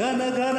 ಧನ ಧನ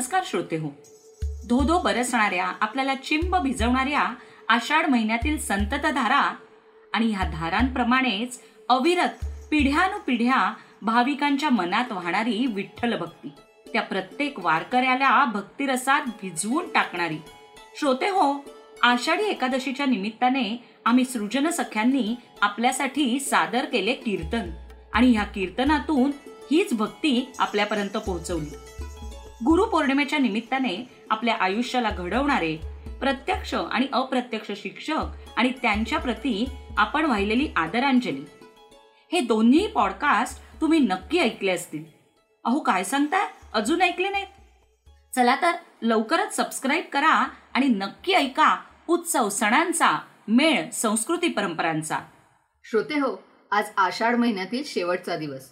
नमस्कार श्रोते हो. धोधो बरसणाऱ्या आपल्याला चिंब भिजवणाऱ्या आषाढ महिन्यातील संततधारा आणि ह्या धारांप्रमाणेच अविरत पिढ्यानुपिढ्या भाविकांच्या मनात वाहणारी विठ्ठल भक्ती. त्या प्रत्येक वारकऱ्याला भक्तिरसात भिजवून टाकणारी. श्रोते हो आषाढी एकादशीच्या निमित्ताने आम्ही सृजन सख्यांनी आपल्यासाठी सादर केले कीर्तन आणि ह्या कीर्तनातून हीच भक्ती आपल्यापर्यंत पोहोचवली. गुरुपौर्णिमेच्या निमित्ताने आपल्या आयुष्याला घडवणारे प्रत्यक्ष आणि अप्रत्यक्ष शिक्षक आणि त्यांच्या प्रती आपण वाहिलेली आदरांजली. हे दोन्ही पॉडकास्ट तुम्ही नक्की ऐकले असतील. अहो काय सांगताय? अजून ऐकले नाहीत? चला तर लवकरच सबस्क्राईब करा आणि नक्की ऐका उत्सव सणांचा मेळ संस्कृती परंपरांचा. श्रोते हो आज आषाढ महिन्यातील शेवटचा दिवस.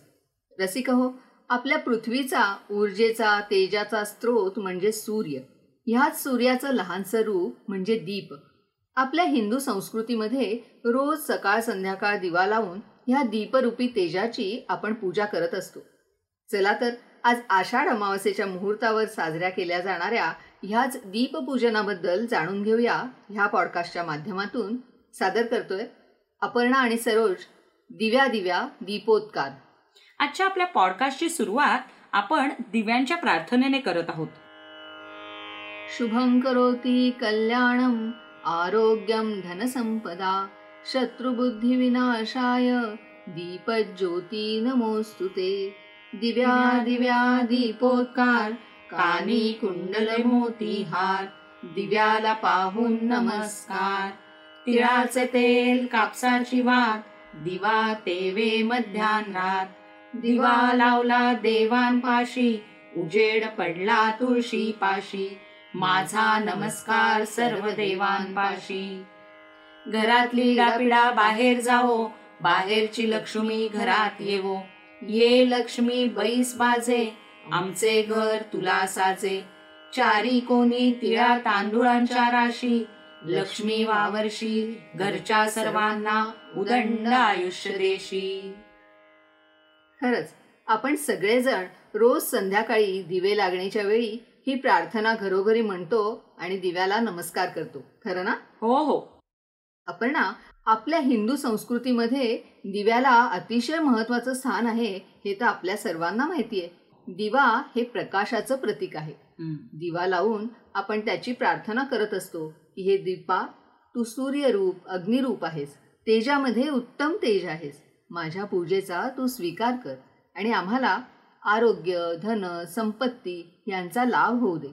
रसिक हो आपल्या पृथ्वीचा ऊर्जेचा तेजाचा स्रोत म्हणजे सूर्य. ह्याच सूर्याचं लहानसं रूप म्हणजे दीप. आपल्या हिंदू संस्कृतीमध्ये रोज सकाळ संध्याकाळ दिवा लावून ह्या दीपरूपी तेजाची आपण पूजा करत असतो. चला तर आज आषाढ अमावस्येच्या मुहूर्तावर साजऱ्या केल्या जाणाऱ्या ह्याच दीपपूजनाबद्दल जाणून घेऊया ह्या पॉडकास्टच्या माध्यमातून. सादर करतोय अपर्णा आणि सरोज. दिव्या दिव्या दीपोत्कार आजच्या आपल्या पॉडकास्टची सुरुवात आपण दिव्यांच्या प्रार्थनेने करत आहोत. शुभं करोती कल्याणम आरोग्यं धनसंपदा शत्रुबुद्धिविनाशाय दीपज्योती नमोस्तुते दिव्या दिव्या दीपोत्कार कानी कुंडल मोतीहार दिव्याला पाहून नमस्कार। तिळाचे तेल कापसाची वात दिवा तेवे मध्यान्हात। दिवा लावला देवांपाशी उजेड पडला तुळशी पाशी. माझा नमस्कार सर्व देवांपाशी. घरातली डापिडा बाहेर जावो बाहेरची लक्ष्मी घरात येवो. ये लक्ष्मी बैस बाजे आमचे घर तुला साजे. चारी कोणी तिळा तांदुळांच्या राशी लक्ष्मी वावर्षी घरच्या सर्वांना उदंड आयुष्य देशी. खरंच आपण सगळेजण रोज संध्याकाळी दिवे लागण्याच्या वेळी ही प्रार्थना घरोघरी म्हणतो आणि दिव्याला नमस्कार करतो. खरं ना? हो हो. अपर्णा आपल्या हिंदू संस्कृतीमध्ये दिव्याला अतिशय महत्वाचं स्थान आहे हे तर आपल्या सर्वांना माहिती आहे दिवा हे प्रकाशाचं प्रतीक आहे. दिवा लावून आपण त्याची प्रार्थना करत असतो. की हे दीपा तू सूर्यरूप अग्निरूप आहेस. तेजामध्ये उत्तम तेज आहेस. माझ्या पूजेचा तू स्वीकार कर आणि आम्हाला आरोग्य धन संपत्ती यांचा लाभ होऊ दे.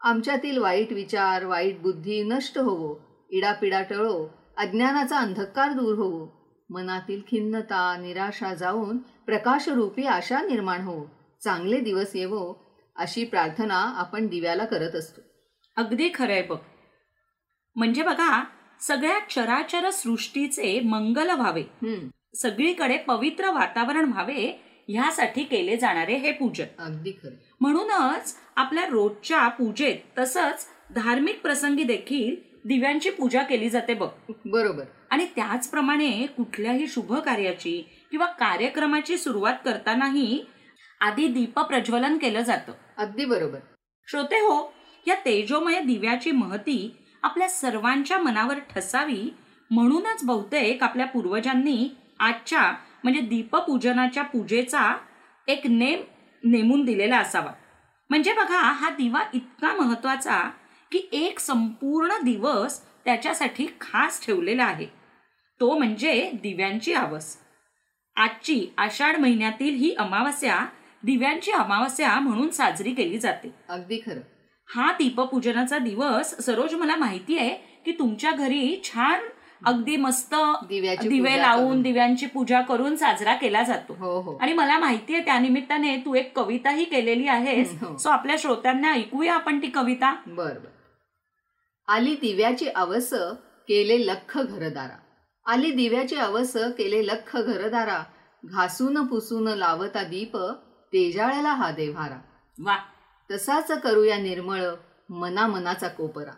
आमच्यातील वाईट विचार वाईट बुद्धी नष्ट होवो इडापिडा टळो अज्ञानाचा अंधकार दूर होवो. मनातील खिन्नता निराशा जाऊन प्रकाशरूपी आशा निर्माण होवो. चांगले दिवस येवो अशी प्रार्थना आपण दिव्याला करत असतो. अगदी खरंय बघ. म्हणजे बघा सगळ्या चराचर सृष्टीचे मंगल व्हावे. सगळीकडे पवित्र वातावरण व्हावे ह्यासाठी केले जाणारे हे पूजन. अगदी खरं. म्हणूनच आपल्या रोजच्या पूजेत तसंच धार्मिक प्रसंगी देखील दिव्यांची पूजा केली जाते बघ. बरोबर. आणि त्याचप्रमाणे कुठल्याही शुभ कार्याची किंवा कार्यक्रमाची सुरुवात करतानाही आधी दीप प्रज्वलन केलं जातं. अगदी बरोबर. श्रोते हो या तेजोमय दिव्याची महती आपल्या सर्वांच्या मनावर ठसावी म्हणूनच बहुतेक आपल्या पूर्वजांनी आजच्या म्हणजे दीपपूजनाच्या पूजेचा एक नेम नेमून दिलेला असावा. म्हणजे बघा हा दिवा इतका महत्त्वाचा की एक संपूर्ण दिवस त्याच्यासाठी खास ठेवलेला आहे. तो म्हणजे दिव्यांची आवस आजची आषाढ महिन्यातील ही अमावस्या दिव्यांची अमावस्या म्हणून साजरी केली जाते. अगदी खरं. हा दीपपूजनाचा दिवस सरोज मला माहिती आहे की तुमच्या घरी छान अगदी मस्त दिव्याची दिवे लावून. दिव्यांची पूजा करून साजरा केला जातो. हो हो. आणि मला माहिती आहे त्यानिमित्ताने तू एक कविताही केलेली आहेस. हो. सो आपल्या श्रोत्यांना ऐकूया आपण ती कविता. बर बर. आली दिव्याची अवस केले लख घरदारा. आली दिव्याची अवस केले लख घरदारा. घासून पुसून लावता दीप तेजाळ्याला हा देव्हारा. वा. तसाच करूया निर्मळ मना मनाचा कोपरा.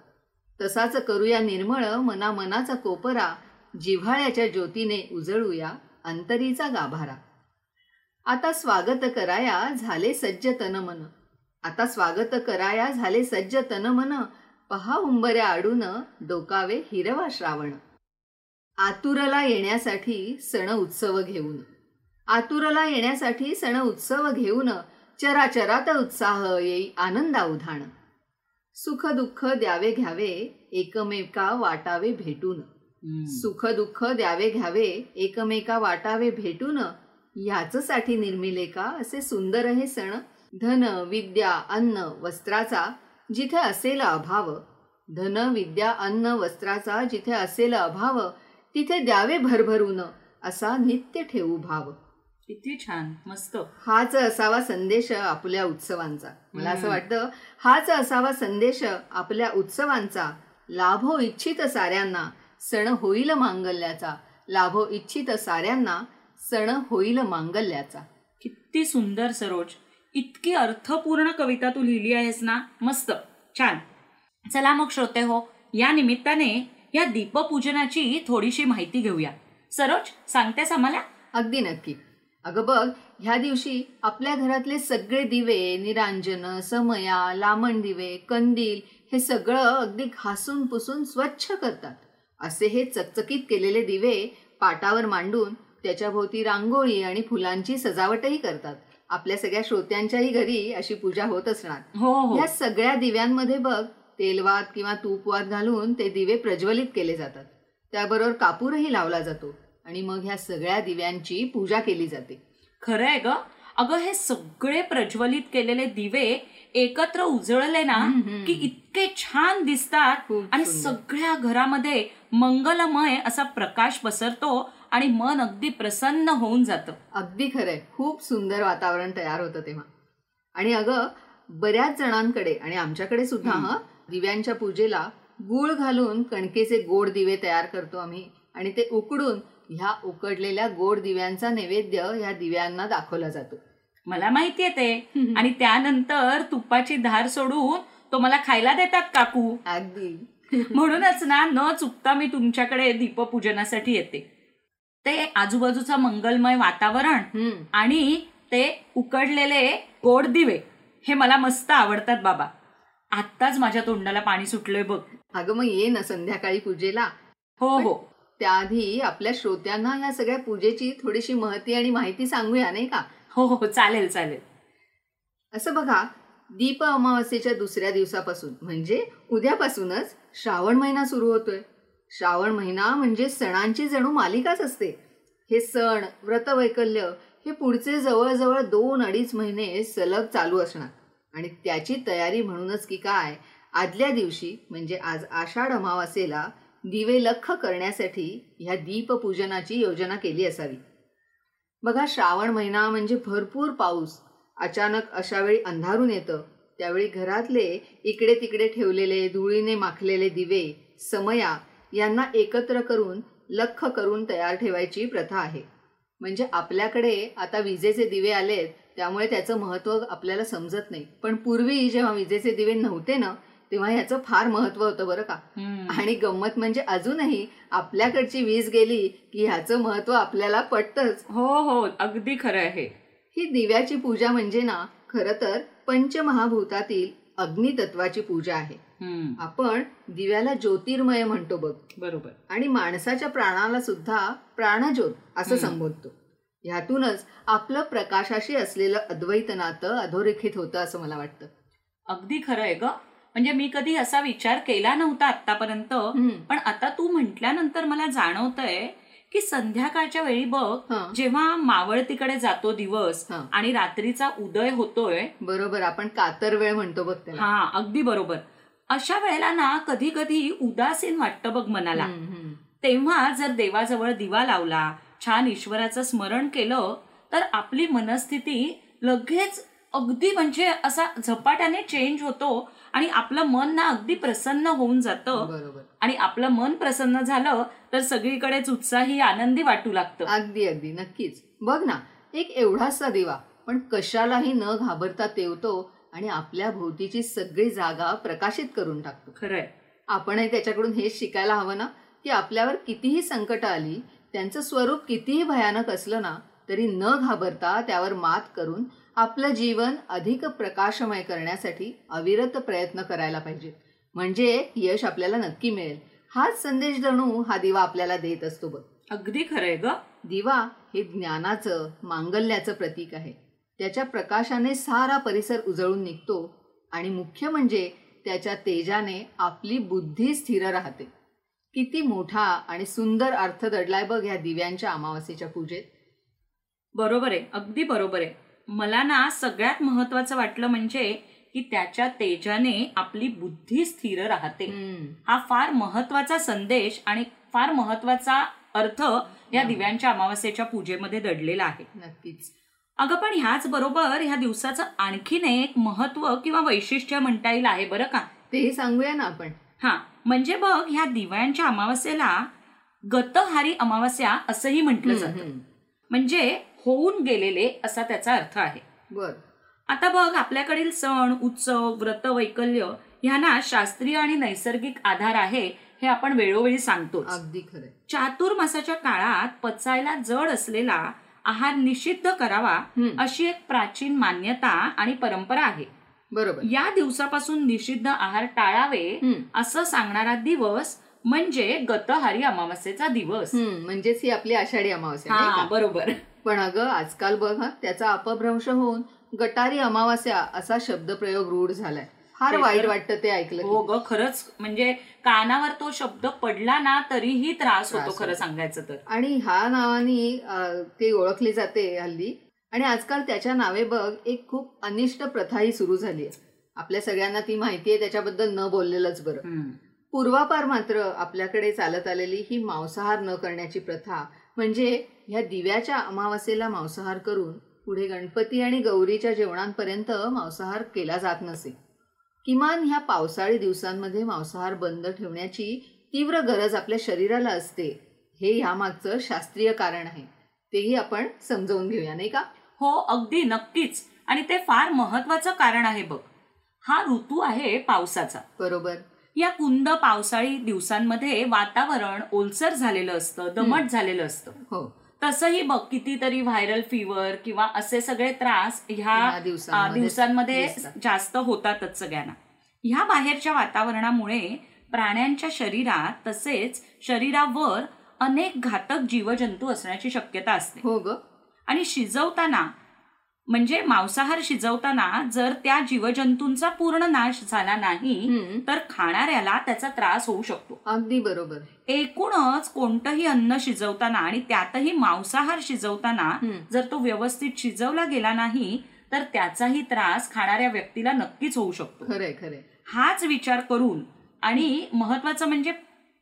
तसाच करूया निर्मळ मना मनाचा कोपरा जिव्हाळ्याच्या ज्योतीने उजळूया अंतरीचा गाभारा. आता स्वागत कराया झाले सज्ज तन मन आता स्वागत कराया झाले सज्ज तन मन पहा उंबऱ्या आडून डोकावे हिरवा श्रावण. आतुरला येण्यासाठी सण उत्सव घेऊन. आतुरला येण्यासाठी सण उत्सव घेऊन. चराचरात उत्साह येई आनंदा उधाण सुख दुःख द्यावे घ्यावे एकमेका वाटावे भेटून. सुख दुःख द्यावे घ्यावे एकमेका वाटावे भेटून ह्याचसाठी निर्मिले का असे सुंदर हे सण? धन विद्या अन्न वस्त्राचा जिथे असेल अभाव. धन विद्या अन्न वस्त्राचा जिथे असेल अभाव तिथे द्यावे भरभरून असा नित्य ठेवू भाव. किती छान मस्त. हाच असावा संदेश आपल्या उत्सवांचा. मला असं. वाटतं हाच असावा संदेश आपल्या उत्सवांचा. लाभो इच्छित साऱ्यांना सण होईल मांगल्याचा. लाभो इच्छित साऱ्यांना सण होईल मांगल्याचा. किती सुंदर सरोज. इतकी अर्थपूर्ण कविता तू लिहिली आहेस ना? मस्त. छान. चला मग श्रोते हो या निमित्ताने या दीपपूजनाची थोडीशी माहिती घेऊया. सरोज सांगतेस आम्हाला? अगदी नक्की. अगं बघ ह्या दिवशी आपल्या घरातले सगळे दिवे निरांजन समया लामण दिवे कंदील हे सगळं अगदी घासून पुसून स्वच्छ करतात. असे हे चकचकीत केलेले दिवे पाटावर मांडून त्याच्याभोवती रांगोळी आणि फुलांची सजावटही करतात. आपल्या सगळ्या श्रोत्यांच्याही घरी अशी पूजा होत असणार. हो हो. या सगळ्या दिव्यांमध्ये बघ तेलवात किंवा तूपवात घालून ते दिवे प्रज्वलित केले जातात. त्याबरोबर कापूरही लावला जातो. आणि मग ह्या सगळ्या दिव्यांची पूजा केली जाते खरं आहे ग अगं हे सगळे प्रज्वलित केलेले दिवे एकत्र उजळले ना. की इतके छान दिसतात आणि. सगळ्या घरामध्ये मंगलमय असा प्रकाश पसरतो आणि मन अगदी प्रसन्न होऊन जातं अगदी खरंय खूप सुंदर वातावरण तयार होतं तेव्हा आणि अगं बऱ्याच जणांकडे आणि आमच्याकडे सुद्धा. हं दिव्यांच्या पूजेला गूळ घालून कणकेचे गोड दिवे तयार करतो आम्ही आणि ते उकडून ह्या उकडलेल्या गोड दिव्यांचा नैवेद्य ह्या दिव्यांना दाखवला जातो. मला माहितीये ते. आणि त्यानंतर तुपाची धार सोडून तो मला खायला देतात काकू. अगदी. म्हणूनच ना न चुकता मी तुमच्याकडे दीपपूजनासाठी येते. ते आजूबाजूचं मंगलमय वातावरण आणि ते उकडलेले गोड दिवे हे मला मस्त आवडतात बाबा. आत्ताच माझ्या तोंडाला पाणी सुटलंय बघ. अगं मग ये ना संध्याकाळी पूजेला. हो हो. त्याआधी आपल्या श्रोत्यांना या सगळ्या पूजेची थोडीशी महती आणि माहिती सांगूया नाही का? हो हो चालेल चालेल. असं बघा दीप अमावस्येच्या दुसऱ्या दिवसापासून म्हणजे उद्यापासूनच श्रावण महिना सुरू होतोय. श्रावण महिना म्हणजे सणांची जणू मालिकाच असते. हे सण व्रतवैकल्य हे पुढचे जवळजवळ दोन अडीच महिने सलग चालू असणार. आणि त्याची तयारी म्हणूनच की काय आदल्या दिवशी म्हणजे आज आषाढ अमावास्येला दिवे लख करण्यासाठी ह्या दीपपूजनाची योजना केली असावी. बघा श्रावण महिना म्हणजे भरपूर पाऊस. अचानक अशावेळी अंधारून येतं. त्यावेळी घरातले इकडे तिकडे ठेवलेले धुळीने माखलेले दिवे समया यांना एकत्र करून लख करून तयार ठेवायची प्रथा आहे. म्हणजे आपल्याकडे आता विजेचे दिवे आलेत त्यामुळे त्याचं महत्त्व आपल्याला समजत नाही. पण पूर्वी जेव्हा विजेचे दिवे नव्हते ना तेव्हा ह्याचं फार महत्त्व होतं बरं का. आणि गंमत म्हणजे अजूनही आपल्याकडची वीज गेली की ह्याचं महत्त्व आपल्याला पटतंच. हो हो अगदी खरं आहे ही. दिव्याची पूजा म्हणजे ना खरं तर पंचमहाभूतातील अग्नितत्वाची पूजा आहे. आपण दिव्याला ज्योतिर्मय म्हणतो बघ. बरोबर. आणि माणसाच्या प्राणाला सुद्धा प्राणज्योत असं. संबोधतो. ह्यातूनच आपलं प्रकाशाशी असलेलं अद्वैत नातं अधोरेखित होतं असं मला वाटतं. अगदी खरं आहे ग. म्हणजे मी कधी असा विचार केला नव्हता आतापर्यंत. पण आता तू म्हटल्यानंतर मला जाणवतंय की संध्याकाळच्या वेळी बघ. जेव्हा मावळतीकडे जातो दिवस. आणि रात्रीचा उदय होतोय बरोबर आपण कातर वेळ म्हणतो बघ हा अगदी बरोबर अशा वेळेला ना कधी कधी उदासीन वाटतं बघ मनाला. तेव्हा जर देवाजवळ दिवा लावला छान ईश्वराचं स्मरण केलं तर आपली मनस्थिती लगेच अगदी म्हणजे असा झपाट्याने चेंज होतो आणि आपलं मन ना अगदी प्रसन्न होऊन जातं. बरोबर. आणि आपलं मन प्रसन्न झालं तर सगळीकडेच उत्साही आनंदी वाटू लागतं. अगदी अगदी. नक्कीच. बघ ना एक एवढासा दिवा पण कशालाही न घाबरता तेवतो आणि आपल्या भोवतीची सगळी जागा प्रकाशित करून टाकतो. खरंय. आपणही त्याच्याकडून हेच शिकायला हवं ना की आपल्यावर कितीही संकट आली त्यांचं स्वरूप कितीही भयानक असलं ना तरी न घाबरता त्यावर मात करून आपलं जीवन अधिक प्रकाशमय करण्यासाठी अविरत प्रयत्न करायला पाहिजे. म्हणजे यश आपल्याला नक्की मिळेल. हाच संदेश जणू हा दिवा आपल्याला देत असतो बघ. अगदी खरंय ग. दिवा हे ज्ञानाचं मांगल्याचं प्रतीक आहे. त्याच्या प्रकाशाने सारा परिसर उजळून निघतो आणि मुख्य म्हणजे त्याच्या तेजाने आपली बुद्धी स्थिर राहते. किती मोठा आणि सुंदर अर्थ दडलाय बघ ह्या दिव्यांच्या अमावस्येच्या पूजेत. बरोबर आहे अगदी बरोबर आहे मला ना सगळ्यात महत्वाचं वाटलं म्हणजे की त्याच्या तेजाने आपली बुद्धी स्थिर राहते. हा फार महत्त्वाचा संदेश आणि फार महत्त्वाचा अर्थ या दिव्यांच्या अमावस्येच्या पूजेमध्ये दडलेला आहे. नक्कीच. अगं पण ह्याच बरोबर ह्या दिवसाचं आणखीन एक महत्त्व किंवा वैशिष्ट्य म्हणता येईल आहे बरं का? तेही सांगूया ना आपण. हा म्हणजे बघ ह्या दिव्यांच्या अमावस्येला गतहारी अमावस्या असंही म्हटलं जातं. म्हणजे होऊन गेलेले असा त्याचा अर्थ आहे. बर. आता बघ आपल्याकडील सण उत्सव व्रत वैकल्य ह्यांना शास्त्रीय आणि नैसर्गिक आधार आहे हे आपण वेळोवेळी सांगतोच. अगदी खरंय. चातुर्मासाच्या काळात पचायला जड असलेला आहार निषिद्ध करावा. अशी एक प्राचीन मान्यता आणि परंपरा आहे. बरोबर. या दिवसापासून निषिद्ध आहार टाळावे. असं सांगणारा दिवस म्हणजे गतहारी अमावस्येचा दिवस म्हणजेच ही आपली आषाढी अमावस्या? बरोबर पण अगं आजकाल बघ त्याचा अपभ्रंश होऊन गटारी अमावस्या असा शब्दप्रयोग रूढ झालाय फार वाईट वाटतं ते ऐकलं हो. ग खरंच म्हणजे कानावर तो शब्द पडला ना तरीही त्रास होतो खरं. सांगायचं तर आणि ह्या नावाने ती ओळखली जाते हल्ली आणि आजकाल त्याच्या नावे बघ एक खूप अनिष्ट प्रथाही सुरू झाली आहे आपल्या सगळ्यांना ती माहिती आहे त्याच्याबद्दल न बोललेलंच बरं. पूर्वापार मात्र आपल्याकडे चालत आलेली ही मांसाहार न करण्याची प्रथा म्हणजे ह्या दिव्याच्या अमावस्येला मांसाहार करून पुढे गणपती आणि गौरीच्या जेवणांपर्यंत मांसाहार केला जात नसे. किमान ह्या पावसाळी दिवसांमध्ये मांसाहार बंद ठेवण्याची तीव्र गरज आपल्या शरीराला असते हे ह्यामागचं शास्त्रीय कारण आहे. तेही आपण समजावून घेऊया नाही का? हो अगदी नक्कीच. आणि ते फार महत्वाचं कारण आहे बघ. हा ऋतू आहे पावसाचा. बरोबर. या कुंद पावसाळी दिवसांमध्ये वातावरण ओलसर झालेलं असतं दमट झालेलं असतं. हो. तसंही बघ कितीतरी व्हायरल फिवर किंवा असे सगळे त्रास ह्या दिवसांमध्ये. जास्त होतातच सगळ्यांना. ह्या बाहेरच्या वातावरणामुळे प्राण्यांच्या शरीरात तसेच शरीरावर अनेक घातक जीवजंतू असण्याची शक्यता असते. हो ग. आणि शिजवताना म्हणजे मांसाहार शिजवताना जर त्या जीवजंतूंचा पूर्ण नाश झाला नाही. तर खाणाऱ्याला त्याचा त्रास होऊ शकतो अगदी बरोबर एकूणच कोणतंही अन्न शिजवताना आणि त्यातही मांसाहार शिजवताना. जर तो व्यवस्थित शिजवला गेला नाही तर त्याचाही त्रास खाणाऱ्या व्यक्तीला नक्कीच होऊ शकतो खरंय खरंय हाच विचार करून आणि महत्वाचं म्हणजे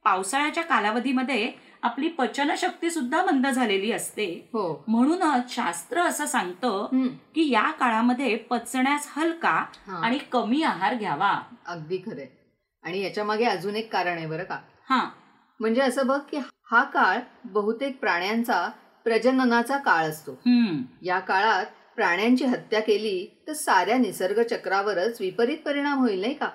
पावसाळ्याच्या कालावधीमध्ये आपली पचनशक्ती सुद्धा मंद झालेली असते. हो. म्हणूनच शास्त्र असं सांगतं. की या काळामध्ये पचण्यास हलका. आणि कमी आहार घ्यावा. अगदी खरंय. आणि याच्या मागे अजून एक कारण आहे बरं का. हा. म्हणजे असं बघ की हा काळ बहुतेक प्राण्यांचा प्रजननाचा काळ असतो. या काळात प्राण्यांची हत्या केली तर साऱ्या निसर्ग चक्रावरच विपरीत परिणाम होईल नाही का?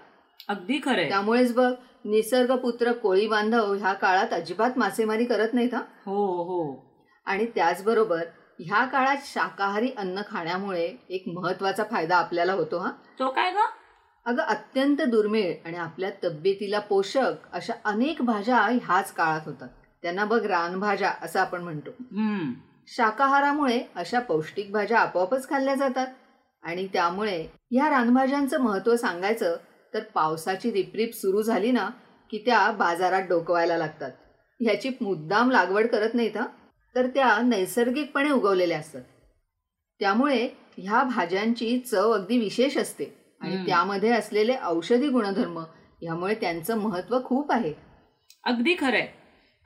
अगदी खरंय. त्यामुळेच बघ निसर्गपुत्र कोळी बांधव ह्या काळात अजिबात मासेमारी करत नाहीत हा. हो हो. आणि त्याचबरोबर ह्या काळात शाकाहारी अन्न खाण्यामुळे एक महत्त्वाचा फायदा आपल्याला होतो हा. तो काय ग? अगं अत्यंत दुर्मिळ आणि आपल्या तब्येतीला पोषक अशा अनेक भाज्या ह्याच काळात होतात. त्यांना बघ रानभाज्या असं आपण म्हणतो. शाकाहारामुळे अशा पौष्टिक भाज्या आपोआपच खाल्ल्या जातात. आणि त्यामुळे ह्या रानभाज्यांचं महत्त्व सांगायचं तर पावसाची रिपरिप सुरू झाली ना की त्या बाजारात डोकवायला लागतात. ह्याची मुद्दाम लागवड करत नाहीत हा? तर त्या नैसर्गिकपणे उगवलेल्या असतात. त्यामुळे ह्या भाज्यांची चव अगदी विशेष असते. आणि. त्यामध्ये असलेले औषधी गुणधर्म यामुळे त्यांचं महत्त्व खूप आहे. अगदी खरंय.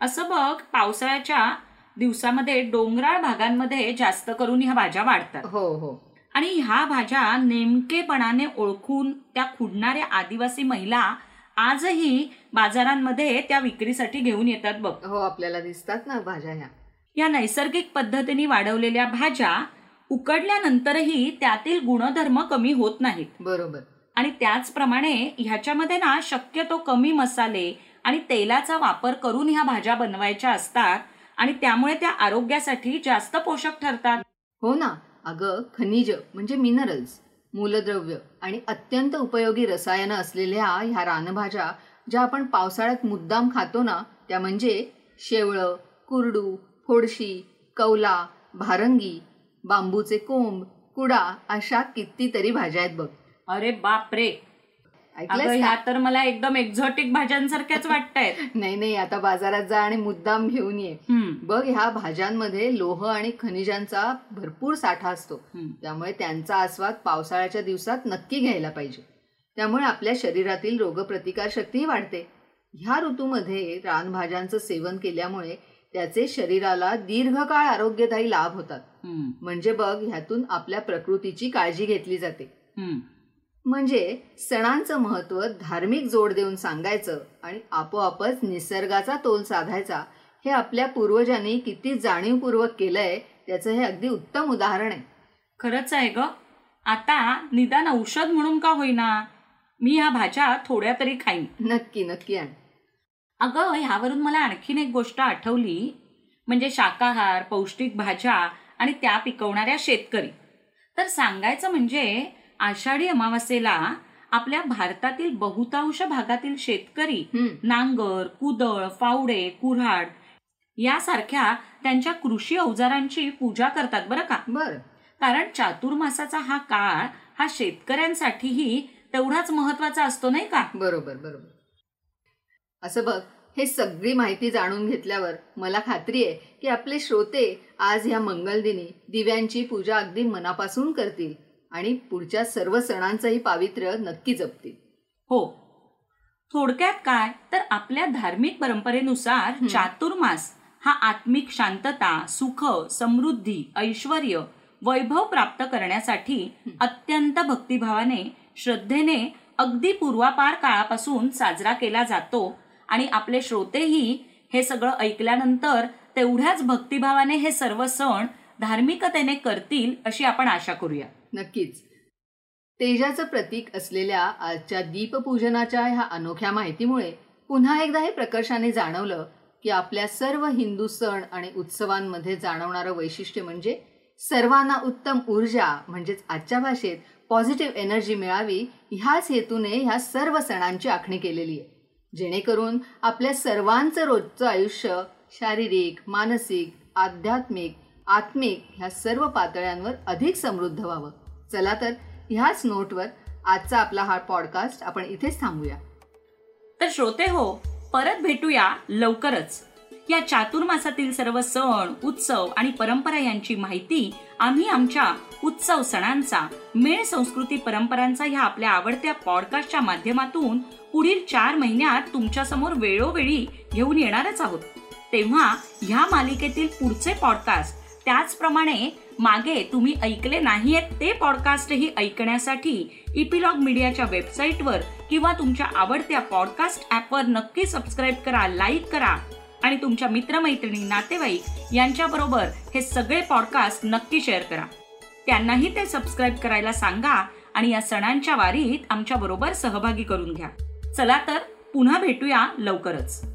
असं बघ पावसाळ्याच्या दिवसामध्ये डोंगराळ भागांमध्ये जास्त करून ह्या भाज्या वाढतात. हो हो. आणि ह्या भाज्या नेमकेपणाने ओळखून त्या खुडणाऱ्या आदिवासी महिला आजही बाजारांमध्ये त्या विक्रीसाठी घेऊन येतात बघ. हो आपल्याला दिसतात ना भाज्या ह्या. या नैसर्गिक पद्धतीने वाढवलेल्या भाज्या उकडल्यानंतरही त्यातील गुणधर्म कमी होत नाहीत. बरोबर. आणि त्याचप्रमाणे ह्याच्यामध्ये ना शक्यतो कमी मसाले आणि तेलाचा वापर करून ह्या भाज्या बनवायच्या असतात आणि त्यामुळे त्या आरोग्यासाठी जास्त पोषक ठरतात. हो ना. अगं खनिज म्हणजे मिनरल्स मूलद्रव्य आणि अत्यंत उपयोगी रसायनं असलेल्या ह्या रानभाज्या ज्या आपण पावसाळ्यात मुद्दाम खातो ना त्या म्हणजे शेवळं कुरडू फोडशी कौला भारंगी बांबूचे कोंब कुडा अशा कितीतरी भाज्या आहेत बघ. अरे बापरे! अगं ह्या? तर मला एकदम एक्झॉटिक भाज्यांसारख्याच वाटतायत. नाही नाही आता बाजारात जा आणि मुद्दाम घेऊन ये. बघ ह्या भाज्यांमध्ये लोह आणि खनिजांचा भरपूर साठा असतो. त्यामुळे त्यांचा आस्वाद पावसाळ्याच्या दिवसात नक्की घ्यायला पाहिजे. त्यामुळे आपल्या शरीरातील रोगप्रतिकार शक्तीही वाढते. ह्या ऋतूमध्ये रानभाज्यांचं सेवन केल्यामुळे त्याचे शरीराला दीर्घकाळ आरोग्यदायी लाभ होतात. म्हणजे बघ ह्यातून आपल्या प्रकृतीची काळजी घेतली जाते. म्हणजे सणांचं महत्त्व धार्मिक जोड देऊन सांगायचं आणि आपोआपच निसर्गाचा तोल साधायचा हे आपल्या पूर्वजांनी किती जाणीवपूर्वक केलंय त्याचं हे अगदी उत्तम उदाहरण आहे. खरंच आहे ग. आता निदान औषध म्हणून का होईना? मी ह्या भाज्या थोड्या तरी खाईन. नक्की नक्की आण. अगं ह्यावरून मला आणखीन एक गोष्ट आठवली. म्हणजे शाकाहार पौष्टिक भाज्या आणि त्या पिकवणाऱ्या शेतकरी. तर सांगायचं म्हणजे आषाढी अमावस्येला आपल्या भारतातील बहुतांश भागातील शेतकरी नांगर कुदळ फावडे कुऱ्हाड यासारख्या त्यांच्या कृषी अवजारांची पूजा करतात बरं का? बरं. कारण चातुर्मासाचा हा काळ हा शेतकऱ्यांसाठीही तेवढाच महत्त्वाचा असतो नाही का? बरोबर बरोबर. असं बघ हे सगळी माहिती जाणून घेतल्यावर मला खात्री आहे की आपले श्रोते आज ह्या मंगलदिनी दिव्यांची पूजा अगदी मनापासून करतील. आणि पुढच्या सर्व सणांचंही पावित्र्य नक्की जपतील. हो. थोडक्यात काय? तर आपल्या धार्मिक परंपरेनुसार चातुर्मास हा आत्मिक शांतता सुख समृद्धी ऐश्वर वैभव प्राप्त करण्यासाठी अत्यंत भक्तिभावाने श्रद्धेने अगदी पूर्वापार काळापासून साजरा केला जातो आणि आपले श्रोतेही हे सगळं ऐकल्यानंतर तेवढ्याच भक्तिभावाने हे सर्व सण धार्मिकतेने करतील अशी आपण आशा करूया. नक्कीच. तेजाचं प्रतीक असलेल्या आजच्या दीपपूजनाच्या ह्या अनोख्या माहितीमुळे पुन्हा एकदा हे प्रकर्षाने जाणवलं की आपल्या सर्व हिंदू सण आणि उत्सवांमध्ये जाणवणारं वैशिष्ट्य म्हणजे सर्वांना उत्तम ऊर्जा म्हणजेच आजच्या भाषेत पॉझिटिव्ह एनर्जी मिळावी ह्याच हेतूने ह्या सर्व सणांची आखणी केलेली आहे. जेणेकरून आपल्या सर्वांचं रोजचं आयुष्य शारीरिक मानसिक आध्यात्मिक आत्मिक ह्या सर्व पातळ्यांवर अधिक समृद्ध व्हावं. चला तर ह्याच नोटवर आजचा आपला हा पॉडकास्ट आपण इथेच थांबूया. तर श्रोते हो परत भेटूया लवकरच. या चातुर्मासातील सर्व सण उत्सव आणि परंपरा यांची माहिती आम्ही आमच्या उत्सव सणांचा मेळ संस्कृती परंपरांचा ह्या आपल्या आवडत्या पॉडकास्टच्या माध्यमातून पुढील चार महिन्यात तुमच्यासमोर वेळोवेळी घेऊन येणारच आहोत. तेव्हा ह्या मालिकेतील पुढचे पॉडकास्ट त्याचप्रमाणे मागे तुम्ही ऐकले नाहीयेत ते पॉडकास्टही ऐकण्यासाठी इपिलॉग मीडियाच्या वेबसाईटवर किंवा तुमच्या आवडत्या पॉडकास्ट ॲपवर नक्की सबस्क्राईब करा लाईक करा. आणि तुमच्या मित्रमैत्रिणी नातेवाईक यांच्याबरोबर हे सगळे पॉडकास्ट नक्की शेअर करा. त्यांनाही ते सबस्क्राईब करायला सांगा आणि या सणांच्या वारीत आमच्या बरोबर सहभागी करून घ्या. चला तर पुन्हा भेटूया लवकरच.